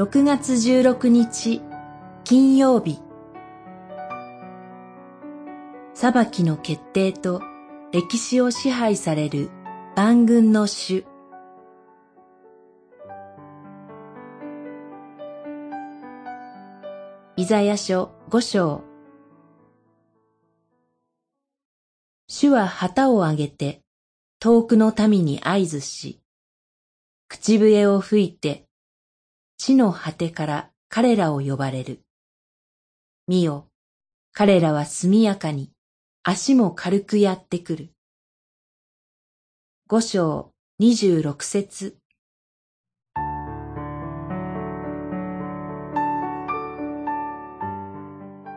6月16日金曜日。裁きの決定と歴史を支配される万軍の主。イザヤ書五章。主は旗を上げて遠くの民に合図し、口笛を吹いて地の果てから彼らを呼ばれる。見よ、彼らは速やかに、足も軽くやってくる。五章二十六節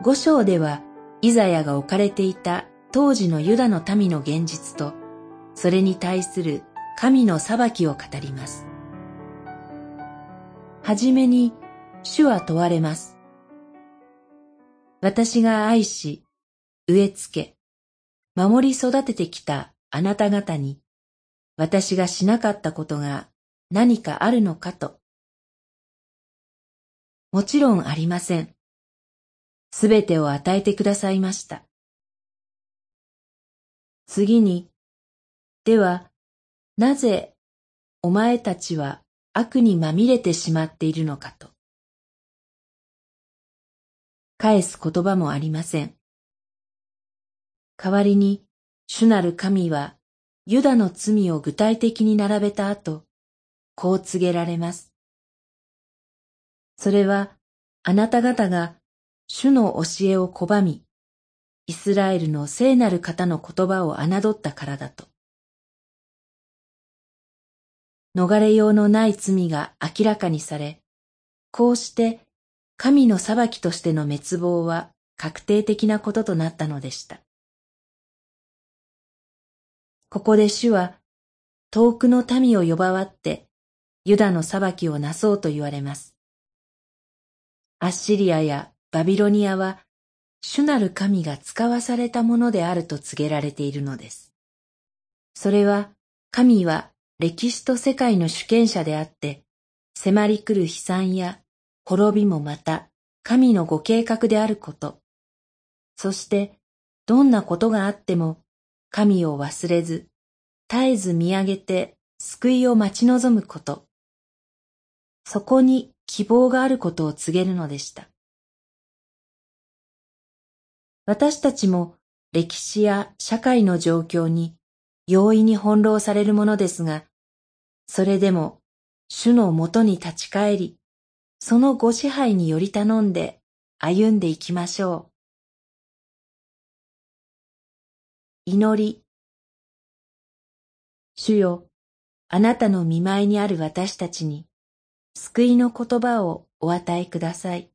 五章では、イザヤが置かれていた当時のユダの民の現実と、それに対する神の裁きを語ります。はじめに主は問われます。私が愛し、植え付け、守り育ててきたあなた方に、私がしなかったことが何かあるのかと。もちろんありません。すべてを与えてくださいました。次に、では、なぜお前たちは悪にまみれてしまっているのかと。返す言葉もありません。代わりに、主なる神は、ユダの罪を具体的に並べた後、こう告げられます。それは、あなた方が主の教えを拒み、イスラエルの聖なる方の言葉を侮ったからだと。逃れようのない罪が明らかにされ、こうして神の裁きとしての滅亡は確定的なこととなったのでした。ここで主は遠くの民を呼ばわってユダの裁きをなそうと言われます。アッシリアやバビロニアは主なる神が使わされたものであると告げられているのです。それは神は歴史と世界の主権者であって、迫り来る悲惨や滅びもまた神のご計画であること。そして、どんなことがあっても、神を忘れず、絶えず見上げて救いを待ち望むこと。そこに希望があることを告げるのでした。私たちも歴史や社会の状況に容易に翻弄されるものですが、それでも主のもとに立ち返り、そのご支配により頼んで歩んでいきましょう。祈り。主よ、あなたの見舞いにある私たちに、救いの言葉をお与えください。